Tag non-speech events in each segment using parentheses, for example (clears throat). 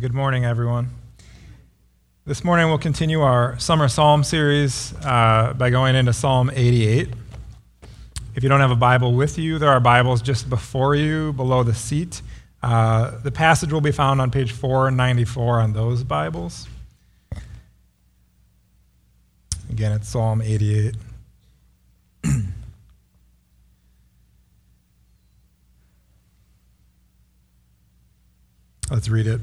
Good morning, everyone. This morning we'll continue our summer psalm series uh, by going into Psalm 88. If you don't have a Bible with you, there are Bibles just before you, below the seat. Uh, the passage will be found on page 494 on those Bibles. Again, it's Psalm 88. (clears throat) Let's read it.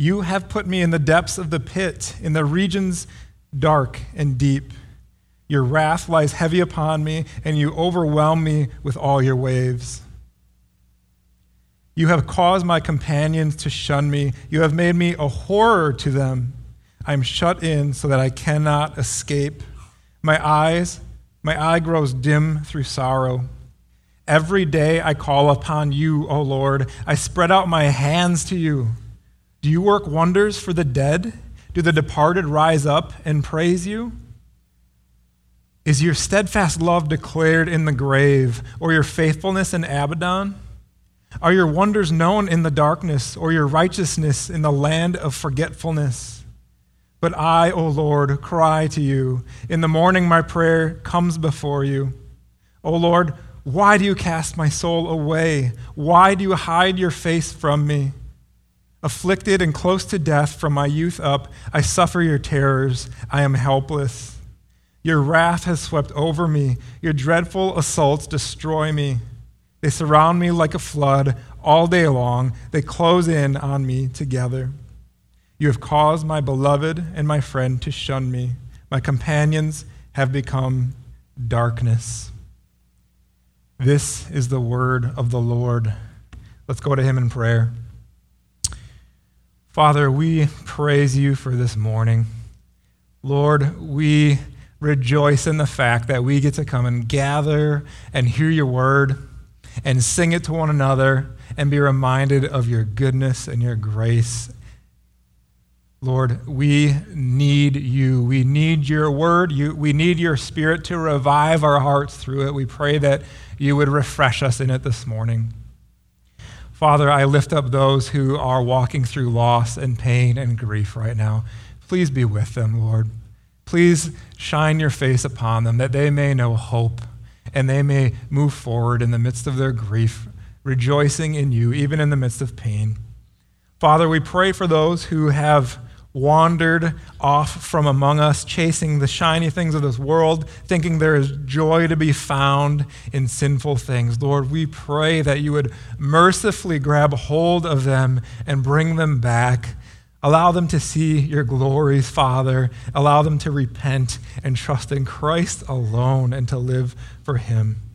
You have put me in the depths of the pit, in the regions dark and deep. Your wrath lies heavy upon me, and you overwhelm me with all your waves. You have caused my companions to shun me. You have made me a horror to them. I am shut in so that I cannot escape. My eyes, my eye grows dim through sorrow. Every day I call upon you, O Lord. I spread out my hands to you. Do you work wonders for the dead? Do the departed rise up and praise you? Is your steadfast love declared in the grave, or your faithfulness in Abaddon? Are your wonders known in the darkness, or your righteousness in the land of forgetfulness? But I, O Lord, cry to you. In the morning my prayer comes before you. O Lord, why do you cast my soul away? Why do you hide your face from me? Afflicted and close to death from my youth up, I suffer your terrors. I am helpless. Your wrath has swept over me. Your dreadful assaults destroy me. They surround me like a flood all day long. They close in on me together. You have caused my beloved and my friend to shun me. My companions have become darkness. This is the word of the Lord. Let's go to him in prayer. Father, we praise you for this morning. Lord, we rejoice in the fact that we get to come and gather and hear your word and sing it to one another and be reminded of your goodness and your grace. Lord, we need you. We need your word. You, we need your spirit to revive our hearts through it. We pray that you would refresh us in it this morning. Father, I lift up those who are walking through loss and pain and grief right now. Please be with them, Lord. Please shine your face upon them that they may know hope and they may move forward in the midst of their grief, rejoicing in you, even in the midst of pain. Father, we pray for those who have wandered off from among us, chasing the shiny things of this world, thinking there is joy to be found in sinful things. Lord, we pray that you would mercifully grab hold of them and bring them back. Allow them to see your glories, Father. Allow them to repent and trust in Christ alone and to live for Him.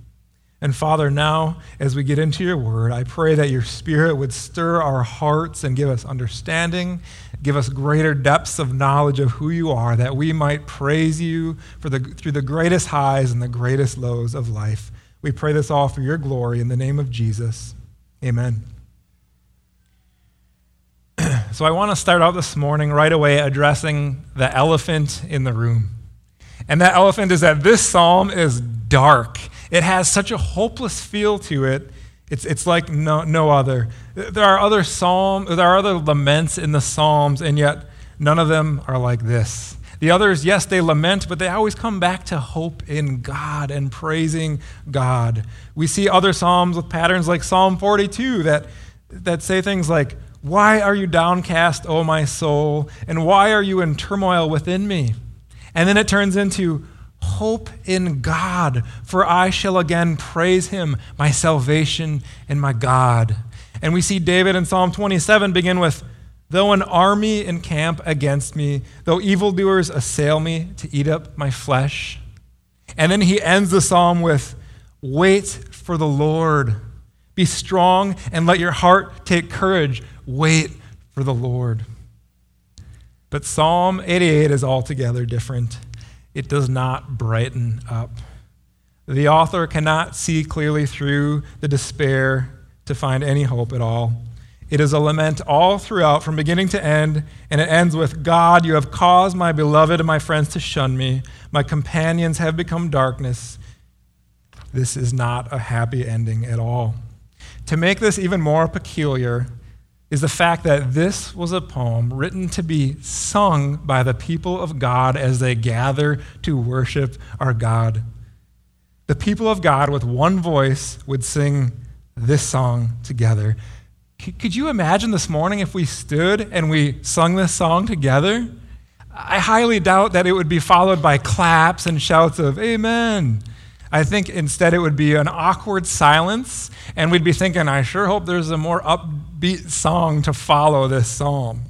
And Father, now as we get into your word, I pray that your spirit would stir our hearts and give us understanding, give us greater depths of knowledge of who you are, that we might praise you for the, through the greatest highs and the greatest lows of life. We pray this all for your glory in the name of Jesus. Amen. (clears throat) so I want to start out this morning right away addressing the elephant in the room. And that elephant is that this psalm is dark. It has such a hopeless feel to it. It's, it's like no, no other. There are other psalms, there are other laments in the Psalms, and yet none of them are like this. The others, yes, they lament, but they always come back to hope in God and praising God. We see other Psalms with patterns like Psalm 42 that, that say things like, Why are you downcast, O my soul? And why are you in turmoil within me? And then it turns into, Hope in God, for I shall again praise him, my salvation and my God. And we see David in Psalm 27 begin with, Though an army encamp against me, though evildoers assail me to eat up my flesh. And then he ends the psalm with, Wait for the Lord. Be strong and let your heart take courage. Wait for the Lord. But Psalm 88 is altogether different. It does not brighten up. The author cannot see clearly through the despair to find any hope at all. It is a lament all throughout, from beginning to end, and it ends with God, you have caused my beloved and my friends to shun me. My companions have become darkness. This is not a happy ending at all. To make this even more peculiar is the fact that this was a poem written to be sung by the people of God as they gather to worship our God. The people of God, with one voice, would sing this song together. Could you imagine this morning if we stood and we sung this song together? I highly doubt that it would be followed by claps and shouts of Amen. I think instead it would be an awkward silence, and we'd be thinking, I sure hope there's a more upbeat song to follow this psalm.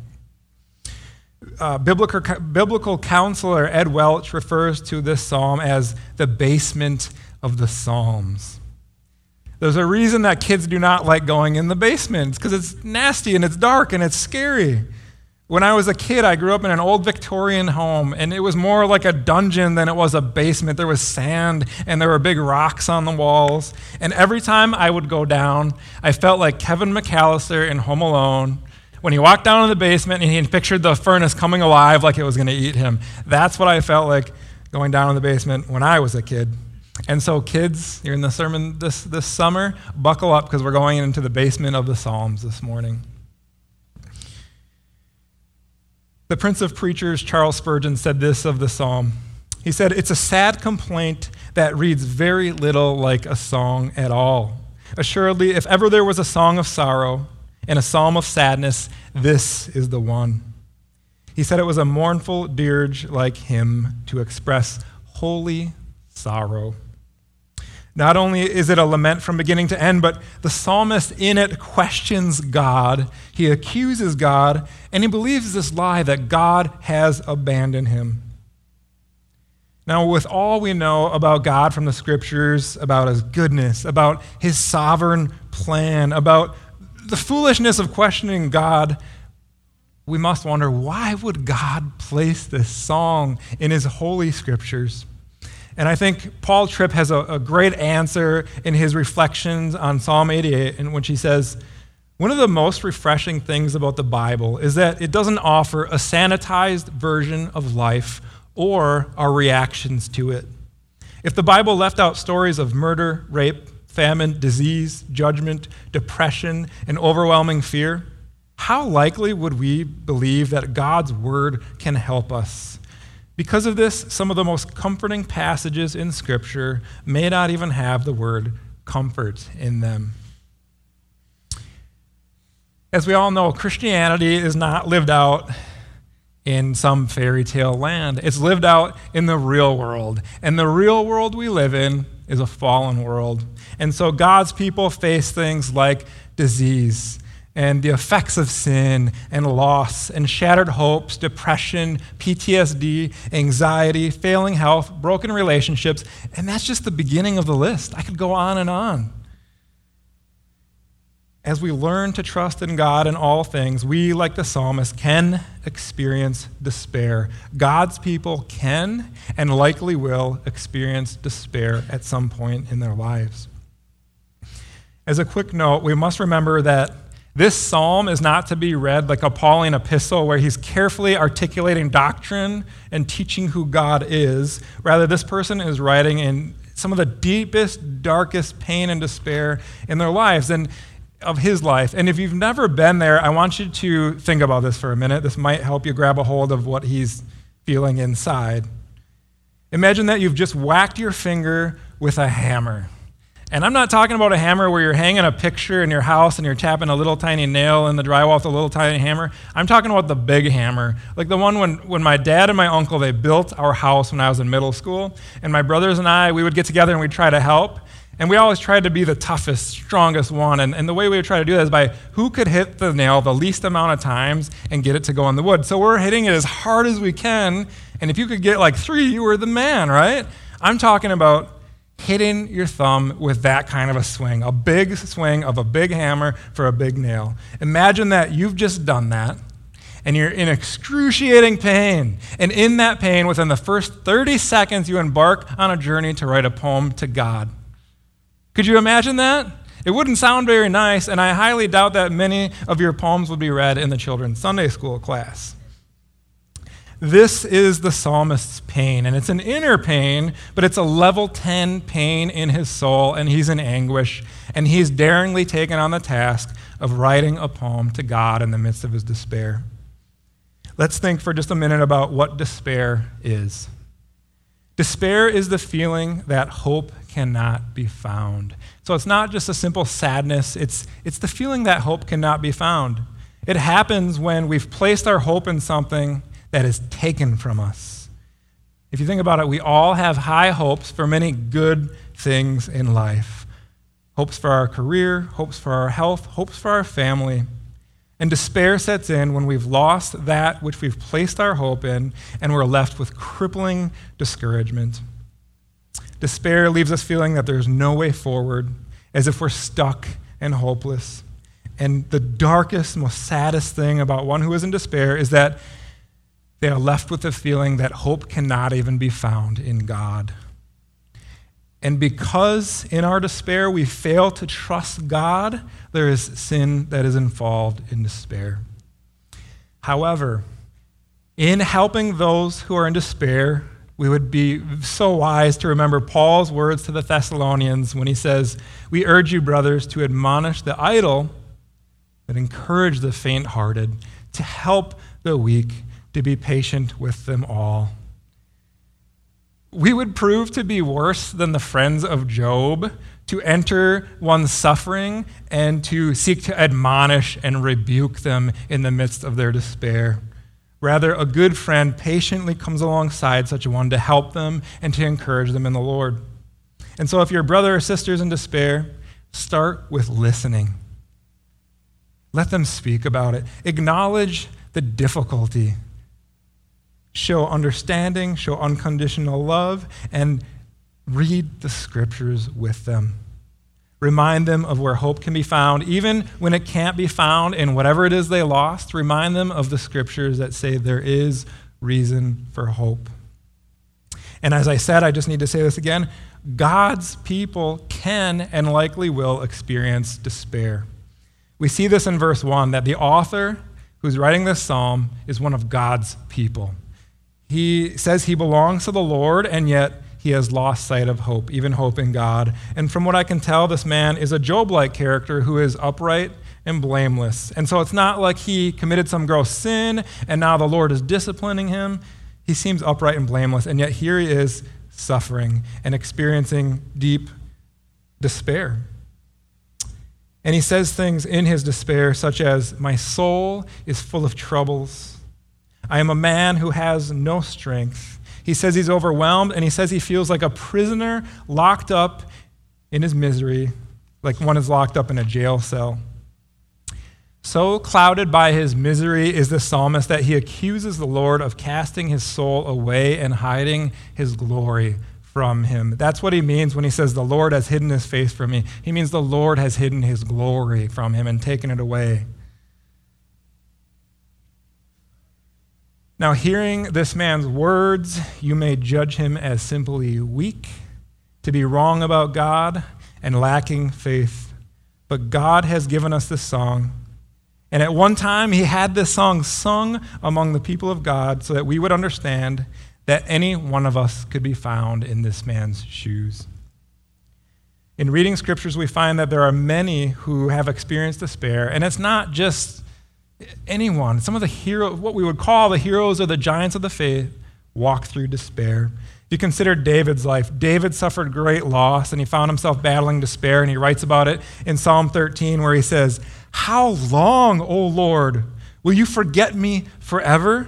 Uh, biblical, biblical counselor Ed Welch refers to this psalm as the basement of the Psalms. There's a reason that kids do not like going in the basement. because it's nasty and it's dark and it's scary. When I was a kid, I grew up in an old Victorian home, and it was more like a dungeon than it was a basement. There was sand, and there were big rocks on the walls. And every time I would go down, I felt like Kevin McCallister in Home Alone when he walked down in the basement and he pictured the furnace coming alive like it was going to eat him. That's what I felt like going down in the basement when I was a kid. And so, kids, you're in the sermon this, this summer, buckle up because we're going into the basement of the Psalms this morning. The Prince of Preachers, Charles Spurgeon, said this of the psalm. He said, It's a sad complaint that reads very little like a song at all. Assuredly, if ever there was a song of sorrow and a psalm of sadness, this is the one. He said it was a mournful dirge like hymn to express holy sorrow. Not only is it a lament from beginning to end, but the psalmist in it questions God. He accuses God, and he believes this lie that God has abandoned him. Now, with all we know about God from the scriptures, about his goodness, about his sovereign plan, about the foolishness of questioning God, we must wonder why would God place this song in his holy scriptures? And I think Paul Tripp has a, a, great answer in his reflections on Psalm 88, in which he says, One of the most refreshing things about the Bible is that it doesn't offer a sanitized version of life or our reactions to it. If the Bible left out stories of murder, rape, famine, disease, judgment, depression, and overwhelming fear, how likely would we believe that God's word can help us? Because of this, some of the most comforting passages in Scripture may not even have the word comfort in them. As we all know, Christianity is not lived out in some fairy tale land. It's lived out in the real world. And the real world we live in is a fallen world. And so God's people face things like disease and the effects of sin and loss and shattered hopes, depression, PTSD, anxiety, failing health, broken relationships, and that's just the beginning of the list. I could go on and on. As we learn to trust in God in all things, we, like the psalmist, can experience despair. God's people can and likely will experience despair at some point in their lives. As a quick note, we must remember that this psalm is not to be read like a Pauline epistle where he's carefully articulating doctrine and teaching who God is. Rather, this person is writing in some of the deepest, darkest pain and despair in their lives and of his life. And if you've never been there, I want you to think about this for a minute. This might help you grab a hold of what he's feeling inside. Imagine that you've just whacked your finger with a hammer. And I'm not talking about a hammer where you're hanging a picture in your house and you're tapping a little tiny nail in the drywall with a little tiny hammer. I'm talking about the big hammer, like the one when, when my dad and my uncle, they built our house when I was in middle school. And my brothers and I, we would get together and we'd try to help. And we always tried to be the toughest, strongest one. And, and the way we would try to do that is by who could hit the nail the least amount of times and get it to go in the wood. So we're hitting it as hard as we can. And if you could get like three, you were the man, right? I'm talking about hitting your thumb with that kind of a swing, a big swing of a big hammer for a big nail. Imagine that you've just done that and you're in excruciating pain. And in that pain, within the first 30 seconds, you embark on a journey to write a poem to God. Could you imagine that? It wouldn't sound very nice, and I highly doubt that many of your poems would be read in the children's Sunday school class. This is the psalmist's pain, and it's an inner pain, but it's a level 10 pain in his soul, and he's in anguish, and he's daringly taken on the task of writing a poem to God in the midst of his despair. Let's think for just a minute about what despair is. Despair is the feeling that hope cannot be found. So it's not just a simple sadness, it's, it's the feeling that hope cannot be found. It happens when we've placed our hope in something that is taken from us. If you think about it, we all have high hopes for many good things in life hopes for our career, hopes for our health, hopes for our family. And despair sets in when we've lost that which we've placed our hope in and we're left with crippling discouragement. Despair leaves us feeling that there's no way forward, as if we're stuck and hopeless. And the darkest, most saddest thing about one who is in despair is that they are left with the feeling that hope cannot even be found in God. And because in our despair we fail to trust God, there is sin that is involved in despair. However, in helping those who are in despair, we would be so wise to remember Paul's words to the Thessalonians when he says, We urge you, brothers, to admonish the idle, but encourage the faint hearted, to help the weak, to be patient with them all we would prove to be worse than the friends of Job to enter one's suffering and to seek to admonish and rebuke them in the midst of their despair. Rather, a good friend patiently comes alongside such a one to help them and to encourage them in the Lord. And so, if your brother or sister is in despair, start with listening. Let them speak about it. Acknowledge the difficulty show understanding, show unconditional love, and read the scriptures with them. Remind them of where hope can be found, even when it can't be found in whatever it is they lost. Remind them of the scriptures that say there is reason for hope. And as I said, I just need to say this again God's people can and likely will experience despair. We see this in verse 1 that the author who's writing this psalm is one of God's people. He says he belongs to the Lord, and yet he has lost sight of hope, even hope in God. And from what I can tell, this man is a Job like character who is upright and blameless. And so it's not like he committed some gross sin and now the Lord is disciplining him. He seems upright and blameless, and yet here he is suffering and experiencing deep despair. And he says things in his despair, such as, My soul is full of troubles. I am a man who has no strength. He says he's overwhelmed, and he says he feels like a prisoner locked up in his misery, like one is locked up in a jail cell. So clouded by his misery is the psalmist that he accuses the Lord of casting his soul away and hiding his glory from him. That's what he means when he says, The Lord has hidden his face from me. He means the Lord has hidden his glory from him and taken it away. Now, hearing this man's words, you may judge him as simply weak, to be wrong about God, and lacking faith. But God has given us this song. And at one time, he had this song sung among the people of God so that we would understand that any one of us could be found in this man's shoes. In reading scriptures, we find that there are many who have experienced despair, and it's not just anyone, some of the heroes, what we would call the heroes or the giants of the faith, walk through despair. If you consider David's life, David suffered great loss and he found himself battling despair, and he writes about it in Psalm 13, where he says, How long, O Lord, will you forget me forever?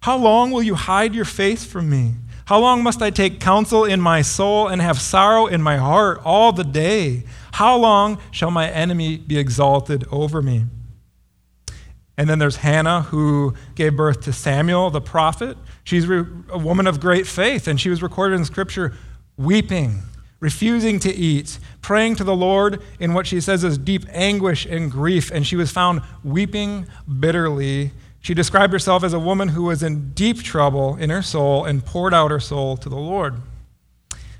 How long will you hide your face from me? How long must I take counsel in my soul and have sorrow in my heart all the day? How long shall my enemy be exalted over me? And then there's Hannah, who gave birth to Samuel, the prophet. She's a woman of great faith, and she was recorded in Scripture weeping, refusing to eat, praying to the Lord in what she says is deep anguish and grief, and she was found weeping bitterly. She described herself as a woman who was in deep trouble in her soul and poured out her soul to the Lord.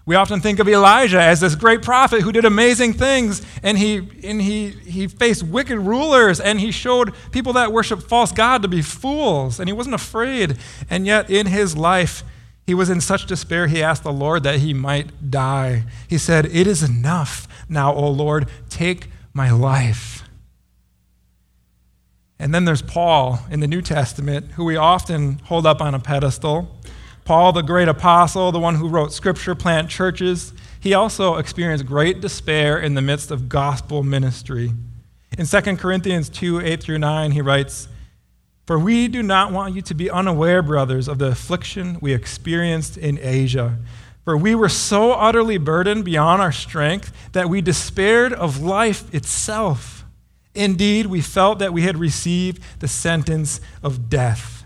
We often think of Elijah as this great prophet who did amazing things, and he, and he, he faced wicked rulers, and he showed people that worship false God to be fools, and he wasn't afraid. And yet, in his life, he was in such despair, he asked the Lord that he might die. He said, It is enough now, O Lord, take my life. And then there's Paul in the New Testament, who we often hold up on a pedestal. Paul, the great apostle, the one who wrote scripture, plant churches, he also experienced great despair in the midst of gospel ministry. In 2 Corinthians 2 8 through 9, he writes, For we do not want you to be unaware, brothers, of the affliction we experienced in Asia. For we were so utterly burdened beyond our strength that we despaired of life itself. Indeed, we felt that we had received the sentence of death.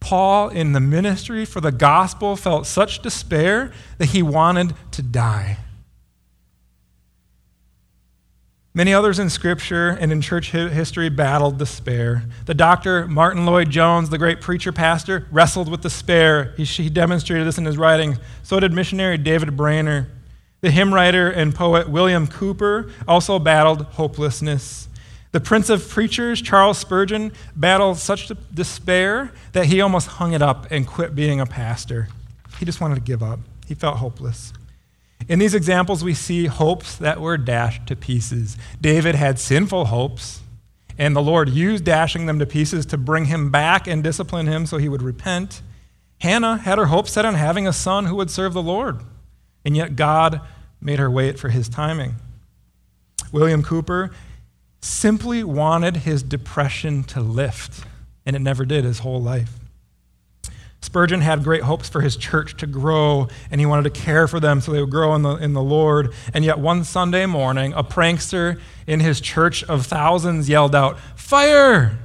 Paul, in the ministry for the gospel, felt such despair that he wanted to die. Many others in Scripture and in church history battled despair. The doctor Martyn Lloyd-Jones, the great preacher pastor, wrestled with despair. He, he demonstrated this in his writing. So did missionary David Brainerd. The hymn writer and poet William Cowper also battled hopelessness. The Prince of Preachers, Charles Spurgeon, battled such despair that he almost hung it up and quit being a pastor. He just wanted to give up. He felt hopeless. In these examples, we see hopes that were dashed to pieces. David had sinful hopes, and the Lord used dashing them to pieces to bring him back and discipline him so he would repent. Hannah had her hopes set on having a son who would serve the Lord, and yet God made her wait for his timing. William Cowper simply wanted his depression to lift, and it never did his whole life. Spurgeon had great hopes for his church to grow, and he wanted to care for them so they would grow in the, in the Lord. And yet, one Sunday morning, a prankster in his church of thousands yelled out, Fire!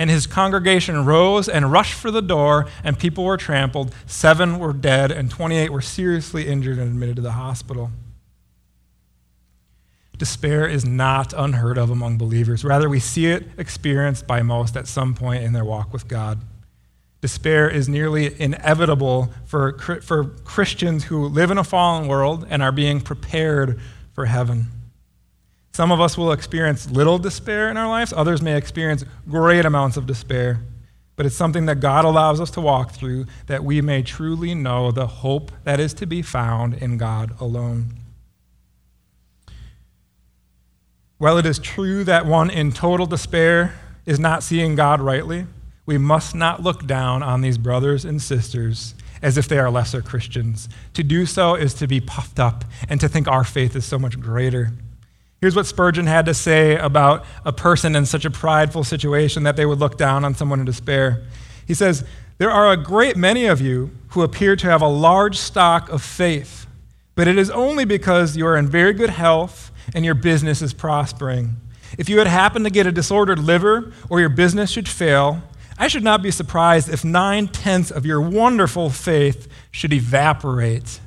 And his congregation rose and rushed for the door, and people were trampled. Seven were dead, and 28 were seriously injured and admitted to the hospital. Despair is not unheard of among believers. Rather, we see it experienced by most at some point in their walk with God. Despair is nearly inevitable for, for Christians who live in a fallen world and are being prepared for heaven. Some of us will experience little despair in our lives, others may experience great amounts of despair. But it's something that God allows us to walk through that we may truly know the hope that is to be found in God alone. While it is true that one in total despair is not seeing God rightly, we must not look down on these brothers and sisters as if they are lesser Christians. To do so is to be puffed up and to think our faith is so much greater. Here's what Spurgeon had to say about a person in such a prideful situation that they would look down on someone in despair. He says, There are a great many of you who appear to have a large stock of faith, but it is only because you are in very good health and your business is prospering. If you had happened to get a disordered liver or your business should fail, I should not be surprised if nine tenths of your wonderful faith should evaporate.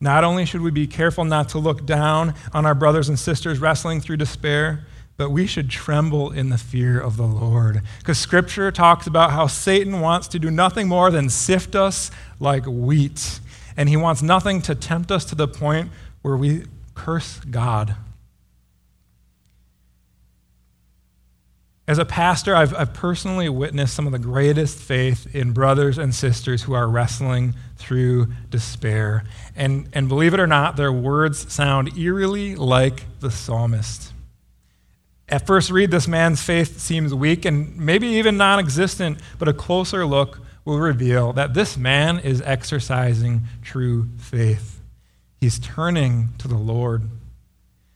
Not only should we be careful not to look down on our brothers and sisters wrestling through despair, but we should tremble in the fear of the Lord. Because Scripture talks about how Satan wants to do nothing more than sift us like wheat. And he wants nothing to tempt us to the point where we curse God. As a pastor, I've, I've, personally witnessed some of the greatest faith in brothers and sisters who are wrestling through despair. And, and believe it or not, their words sound eerily like the psalmist. At first read, this man's faith seems weak and maybe even non existent, but a closer look will reveal that this man is exercising true faith. He's turning to the Lord.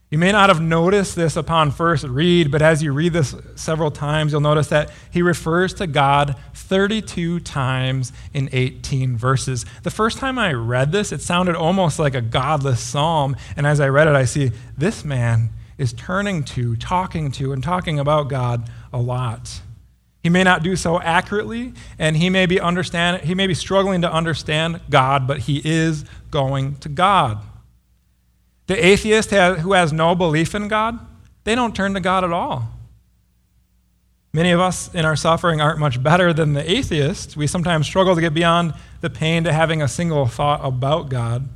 You may not have noticed this upon first read, but as you read this several times, you'll notice that he refers to God 32 times in 18 verses. The first time I read this, it sounded almost like a godless psalm. And as I read it, I see this man is turning to, talking to, and talking about God a lot. He may not do so accurately, and he may be understand he may be struggling to understand God, but he is going to God. The atheist who has no belief in God, they don't turn to God at all. Many of us in our suffering aren't much better than the atheist. We sometimes struggle to get beyond the pain to having a single thought about God.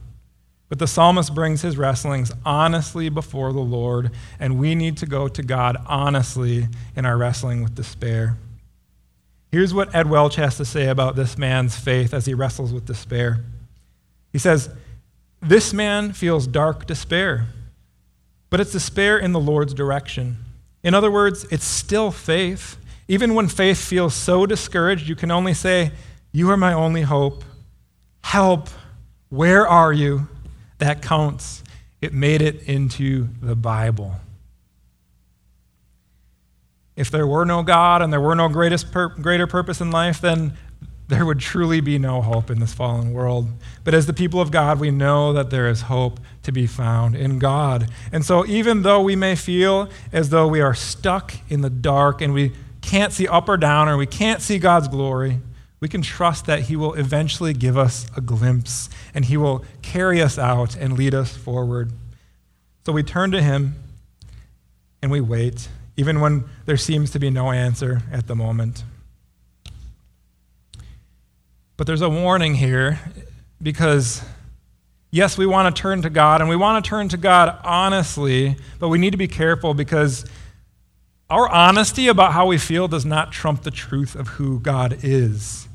But the psalmist brings his wrestlings honestly before the Lord, and we need to go to God honestly in our wrestling with despair. Here's what Ed Welch has to say about this man's faith as he wrestles with despair. He says, This man feels dark despair, but it's despair in the Lord's direction. In other words, it's still faith. Even when faith feels so discouraged, you can only say, You are my only hope. Help. Where are you? That counts. It made it into the Bible. If there were no God and there were no greatest pur- greater purpose in life, then there would truly be no hope in this fallen world. But as the people of God, we know that there is hope to be found in God. And so, even though we may feel as though we are stuck in the dark and we can't see up or down or we can't see God's glory, we can trust that He will eventually give us a glimpse and He will carry us out and lead us forward. So we turn to Him and we wait, even when there seems to be no answer at the moment. But there's a warning here because, yes, we want to turn to God and we want to turn to God honestly, but we need to be careful because our honesty about how we feel does not trump the truth of who God is.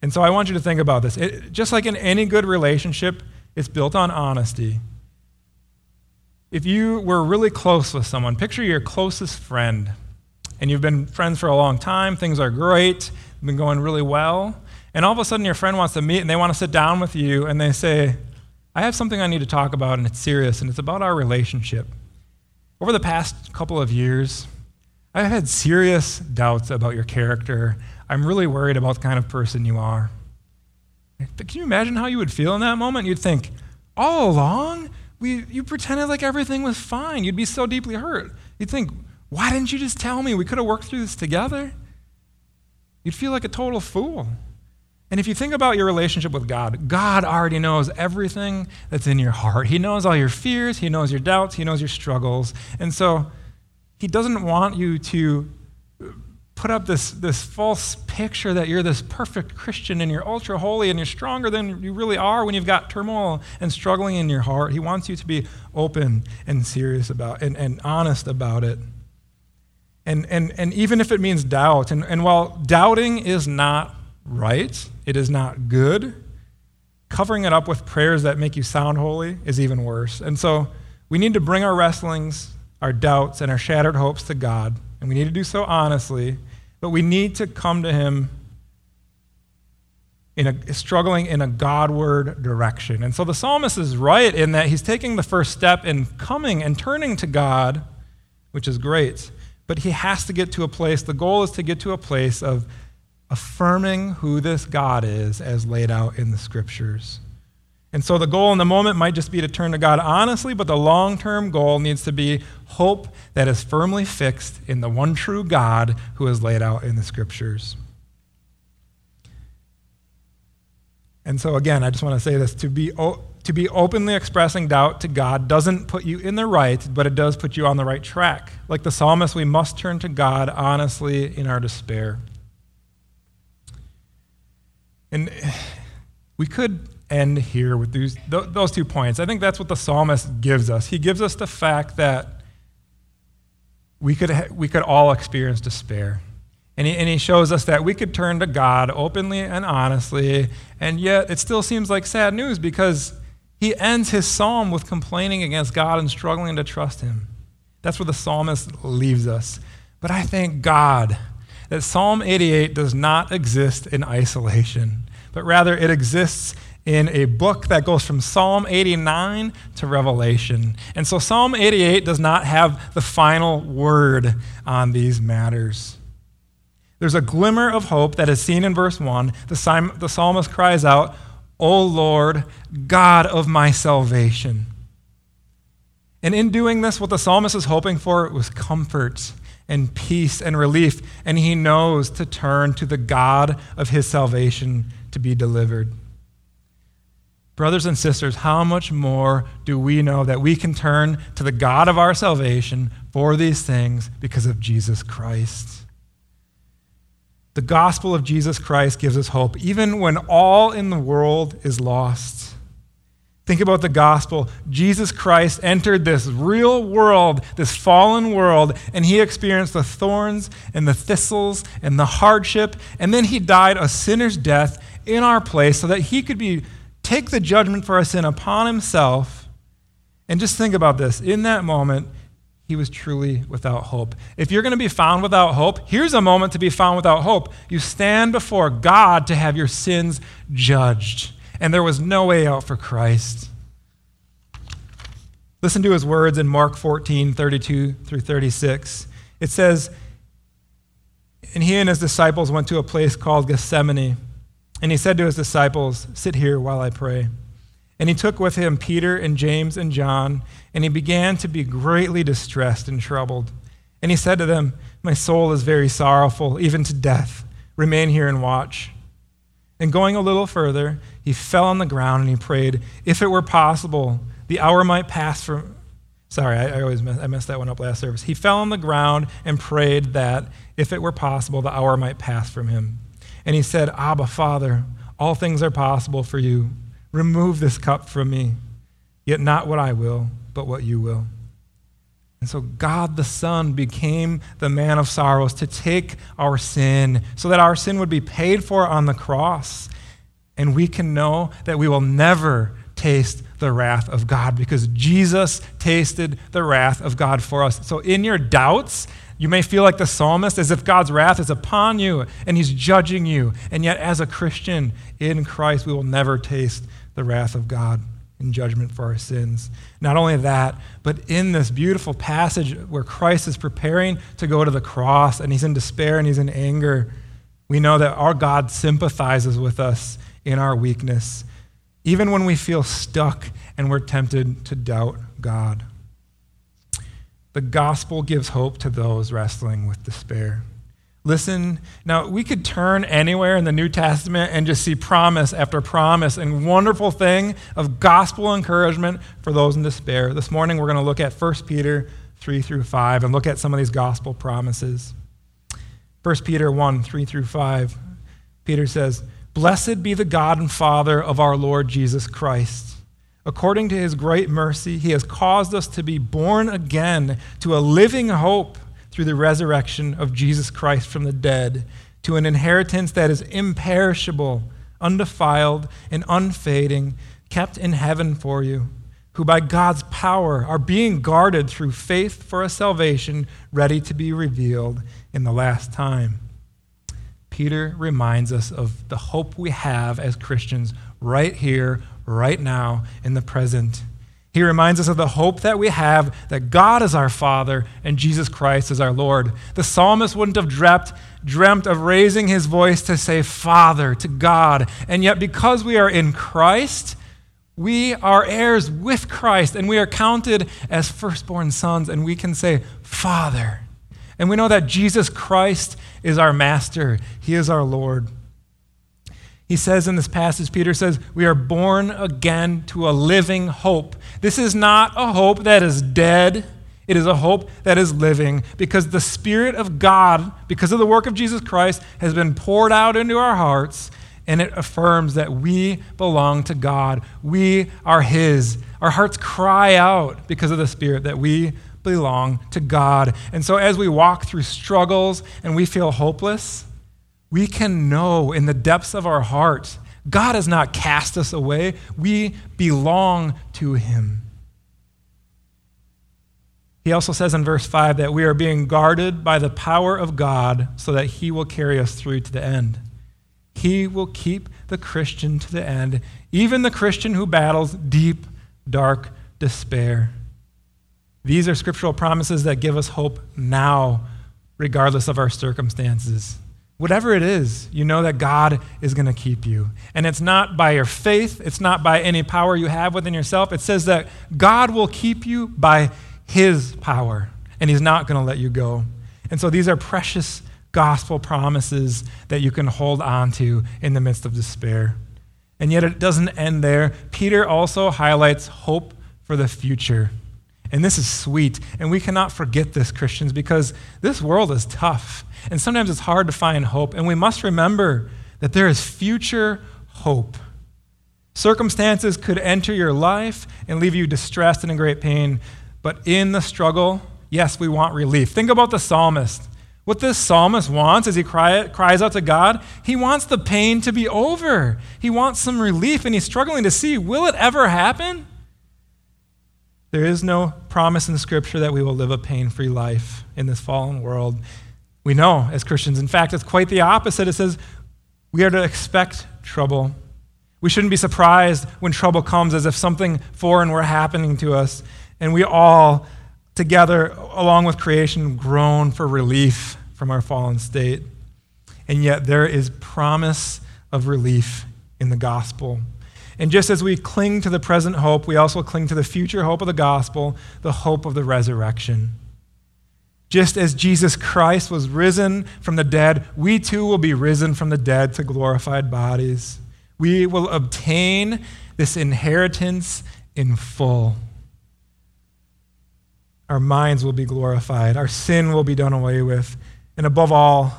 And so I want you to think about this. It, just like in any good relationship, it's built on honesty. If you were really close with someone, picture your closest friend, and you've been friends for a long time, things are great, been going really well, and all of a sudden your friend wants to meet and they want to sit down with you and they say, I have something I need to talk about and it's serious and it's about our relationship. Over the past couple of years, I've had serious doubts about your character. I'm really worried about the kind of person you are. Can you imagine how you would feel in that moment? You'd think, all along, we, you pretended like everything was fine. You'd be so deeply hurt. You'd think, why didn't you just tell me? We could have worked through this together. You'd feel like a total fool. And if you think about your relationship with God, God already knows everything that's in your heart. He knows all your fears, He knows your doubts, He knows your struggles. And so He doesn't want you to put up this, this false picture that you're this perfect Christian and you're ultra holy and you're stronger than you really are when you've got turmoil and struggling in your heart. He wants you to be open and serious about and, and honest about it. And, and, and even if it means doubt, and, and while doubting is not right, it is not good, covering it up with prayers that make you sound holy is even worse. And so we need to bring our wrestlings, our doubts, and our shattered hopes to God. And we need to do so honestly but we need to come to Him in a, struggling in a Godward direction. And so the psalmist is right in that he's taking the first step in coming and turning to God, which is great. But he has to get to a place, the goal is to get to a place of affirming who this God is as laid out in the scriptures. And so the goal in the moment might just be to turn to God honestly, but the long term goal needs to be hope that is firmly fixed in the one true God who is laid out in the scriptures. And so, again, I just want to say this to be, to be openly expressing doubt to God doesn't put you in the right, but it does put you on the right track. Like the psalmist, we must turn to God honestly in our despair. And (sighs) we could end here with these, those two points. I think that's what the psalmist gives us. He gives us the fact that we could, ha- we could all experience despair. And he, and he shows us that we could turn to God openly and honestly, and yet it still seems like sad news because he ends his psalm with complaining against God and struggling to trust him. That's where the psalmist leaves us. But I thank God that Psalm 88 does not exist in isolation, but rather it exists in a book that goes from Psalm 89 to Revelation. And so Psalm 88 does not have the final word on these matters. There's a glimmer of hope that is seen in verse 1. The, the psalmist cries out, O Lord, God of my salvation. And in doing this, what the psalmist is hoping for was comfort and peace and relief, and he knows to turn to the God of his salvation to be delivered. Brothers and sisters, how much more do we know that we can turn to the God of our salvation for these things because of Jesus Christ? The gospel of Jesus Christ gives us hope, even when all in the world is lost. Think about the gospel. Jesus Christ entered this real world, this fallen world, and he experienced the thorns and the thistles and the hardship, and then he died a sinner's death in our place so that he could be take the judgment for our sin upon himself. And just think about this. In that moment, he was truly without hope. If you're going to be found without hope, here's a moment to be found without hope. You stand before God to have your sins judged and there was no way out for Christ. Listen to his words in Mark 14, 32 through 36. It says, And he and his disciples went to a place called Gethsemane. And he said to his disciples, Sit here while I pray. And he took with him Peter and James and John, and he began to be greatly distressed and troubled. And he said to them, My soul is very sorrowful, even to death. Remain here and watch. And going a little further, he fell on the ground and he prayed, If it were possible, the hour might pass from. Sorry, I, I always mess, I messed that one up last service. He fell on the ground and prayed that, if it were possible, the hour might pass from him. And he said, Abba, Father, all things are possible for you. Remove this cup from me. Yet not what I will, but what you will. And so God the Son became the man of sorrows to take our sin so that our sin would be paid for on the cross. And we can know that we will never taste the wrath of God because Jesus tasted the wrath of God for us. So in your doubts, you may feel like the psalmist as if God's wrath is upon you and he's judging you. And yet, as a Christian in Christ, we will never taste the wrath of God in judgment for our sins. Not only that, but in this beautiful passage where Christ is preparing to go to the cross and he's in despair and he's in anger, we know that our God sympathizes with us in our weakness, even when we feel stuck and we're tempted to doubt God. The gospel gives hope to those wrestling with despair. Listen, now we could turn anywhere in the New Testament and just see promise after promise and wonderful thing of gospel encouragement for those in despair. This morning we're going to look at 1 Peter 3 through 5 and look at some of these gospel promises. 1 Peter 1 3 through 5, Peter says, Blessed be the God and Father of our Lord Jesus Christ. According to his great mercy, he has caused us to be born again to a living hope through the resurrection of Jesus Christ from the dead to an inheritance that is imperishable, undefiled, and unfading, kept in heaven for you, who by God's power are being guarded through faith for a salvation ready to be revealed in the last time. Peter reminds us of the hope we have as Christians right here, right now, in the present. He reminds us of the hope that we have that God is our Father and Jesus Christ is our Lord. The psalmist wouldn't have dreamt, dreamt of raising his voice to say Father to God. And yet, because we are in Christ, we are heirs with Christ and we are counted as firstborn sons, and we can say Father. And we know that Jesus Christ is our Master, He is our Lord. He says in this passage, Peter says, we are born again to a living hope. This is not a hope that is dead. It is a hope that is living because the Spirit of God, because of the work of Jesus Christ, has been poured out into our hearts and it affirms that we belong to God. We are His. Our hearts cry out because of the Spirit that we belong to God. And so as we walk through struggles and we feel hopeless, we can know in the depths of our heart God has not cast us away. We belong to Him. He also says in verse 5 that we are being guarded by the power of God so that He will carry us through to the end. He will keep the Christian to the end, even the Christian who battles deep, dark despair. These are scriptural promises that give us hope now, regardless of our circumstances. Whatever it is, you know that God is going to keep you. And it's not by your faith, it's not by any power you have within yourself. It says that God will keep you by His power, and He's not going to let you go. And so these are precious gospel promises that you can hold on to in the midst of despair. And yet it doesn't end there. Peter also highlights hope for the future. And this is sweet. And we cannot forget this, Christians, because this world is tough. And sometimes it's hard to find hope. And we must remember that there is future hope. Circumstances could enter your life and leave you distressed and in great pain. But in the struggle, yes, we want relief. Think about the psalmist. What this psalmist wants as he cry, cries out to God, he wants the pain to be over. He wants some relief, and he's struggling to see will it ever happen? There is no promise in Scripture that we will live a pain free life in this fallen world. We know as Christians. In fact, it's quite the opposite. It says we are to expect trouble. We shouldn't be surprised when trouble comes as if something foreign were happening to us. And we all, together, along with creation, groan for relief from our fallen state. And yet there is promise of relief in the gospel. And just as we cling to the present hope, we also cling to the future hope of the gospel, the hope of the resurrection. Just as Jesus Christ was risen from the dead, we too will be risen from the dead to glorified bodies. We will obtain this inheritance in full. Our minds will be glorified, our sin will be done away with, and above all,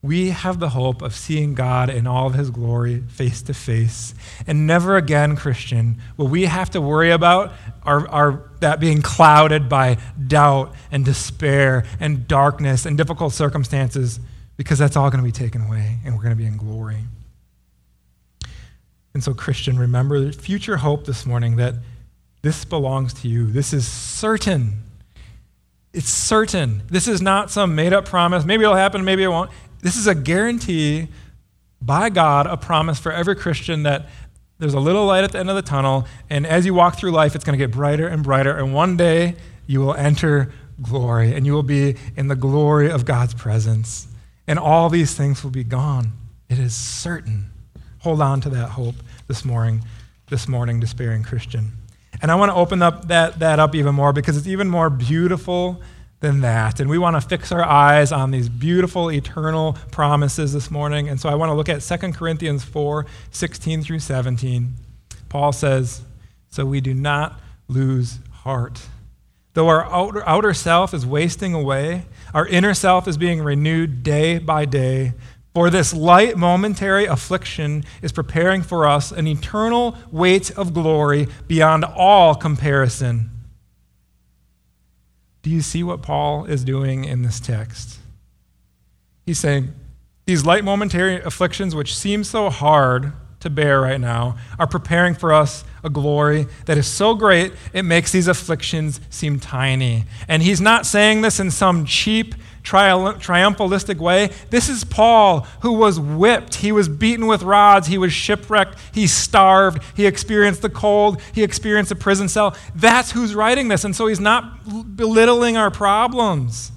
we have the hope of seeing God in all of his glory face to face. And never again, Christian, will we have to worry about our, our, that being clouded by doubt and despair and darkness and difficult circumstances because that's all going to be taken away and we're going to be in glory. And so, Christian, remember the future hope this morning that this belongs to you. This is certain. It's certain. This is not some made up promise. Maybe it'll happen, maybe it won't. This is a guarantee by God, a promise for every Christian that there's a little light at the end of the tunnel, and as you walk through life, it's going to get brighter and brighter, and one day you will enter glory, and you will be in the glory of God's presence, and all these things will be gone. It is certain. Hold on to that hope this morning, this morning, despairing Christian. And I want to open up that, that up even more because it's even more beautiful than that. And we want to fix our eyes on these beautiful eternal promises this morning. And so I want to look at 2 Corinthians 4 16 through 17. Paul says, So we do not lose heart. Though our outer, outer self is wasting away, our inner self is being renewed day by day. For this light momentary affliction is preparing for us an eternal weight of glory beyond all comparison. Do you see what Paul is doing in this text? He's saying, These light momentary afflictions, which seem so hard to bear right now, are preparing for us a glory that is so great it makes these afflictions seem tiny. And he's not saying this in some cheap, triumphalistic way. This is Paul, who was whipped. He was beaten with rods. He was shipwrecked. He starved. He experienced the cold. He experienced a prison cell. That's who's writing this. And so he's not belittling our problems.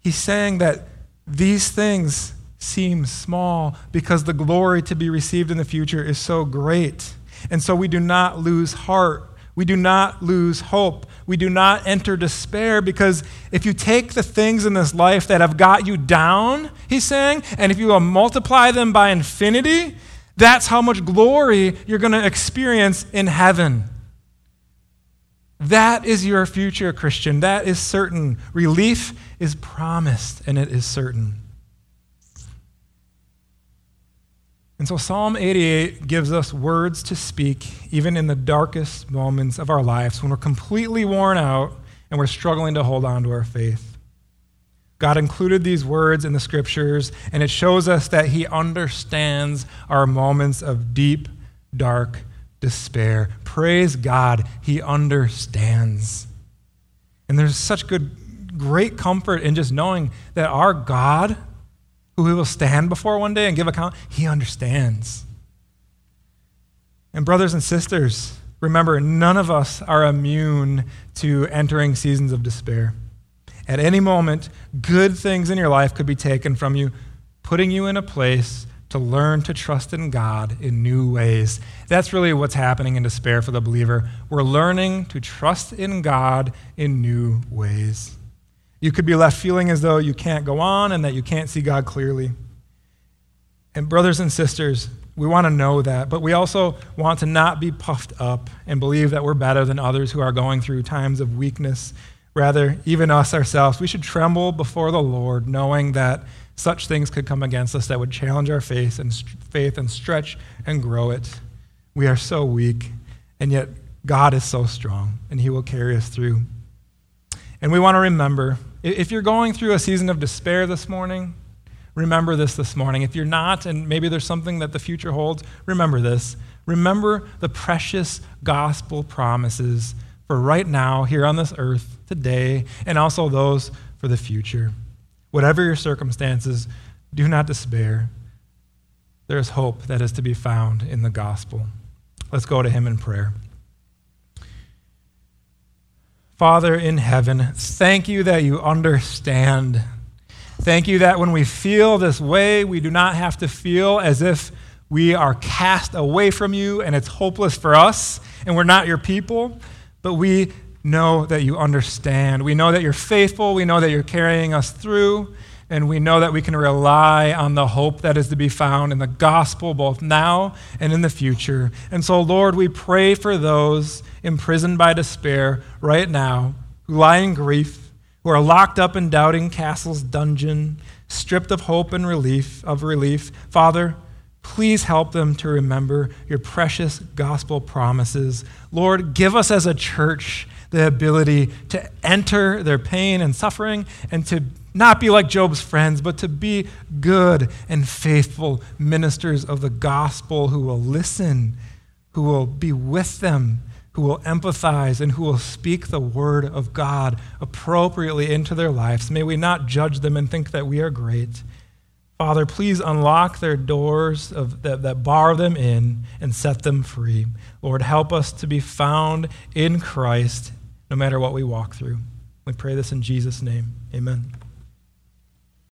He's saying that these things seem small because the glory to be received in the future is so great. And so we do not lose heart. We do not lose hope. We do not enter despair because if you take the things in this life that have got you down, he's saying, and if you multiply them by infinity, that's how much glory you're going to experience in heaven. That is your future, Christian. That is certain. Relief is promised, and it is certain. And so Psalm 88 gives us words to speak even in the darkest moments of our lives when we're completely worn out and we're struggling to hold on to our faith. God included these words in the scriptures, and it shows us that He understands our moments of deep, dark despair. Praise God, He understands. And there's such good, great comfort in just knowing that our God who he will stand before one day and give account, he understands. And, brothers and sisters, remember, none of us are immune to entering seasons of despair. At any moment, good things in your life could be taken from you, putting you in a place to learn to trust in God in new ways. That's really what's happening in despair for the believer. We're learning to trust in God in new ways. You could be left feeling as though you can't go on and that you can't see God clearly. And, brothers and sisters, we want to know that, but we also want to not be puffed up and believe that we're better than others who are going through times of weakness. Rather, even us ourselves, we should tremble before the Lord, knowing that such things could come against us that would challenge our faith and, faith and stretch and grow it. We are so weak, and yet God is so strong, and He will carry us through. And we want to remember if you're going through a season of despair this morning, remember this this morning. If you're not, and maybe there's something that the future holds, remember this. Remember the precious gospel promises for right now, here on this earth, today, and also those for the future. Whatever your circumstances, do not despair. There is hope that is to be found in the gospel. Let's go to him in prayer. Father in heaven, thank you that you understand. Thank you that when we feel this way, we do not have to feel as if we are cast away from you and it's hopeless for us and we're not your people, but we know that you understand. We know that you're faithful. We know that you're carrying us through. And we know that we can rely on the hope that is to be found in the gospel, both now and in the future. And so, Lord, we pray for those imprisoned by despair right now, who lie in grief, who are locked up in doubting castle's dungeon, stripped of hope and relief of relief. Father, please help them to remember your precious gospel promises. Lord, give us as a church the ability to enter their pain and suffering and to not be like Job's friends, but to be good and faithful ministers of the gospel who will listen, who will be with them, who will empathize, and who will speak the word of God appropriately into their lives. May we not judge them and think that we are great. Father, please unlock their doors of, that, that bar them in and set them free. Lord, help us to be found in Christ no matter what we walk through. We pray this in Jesus' name. Amen.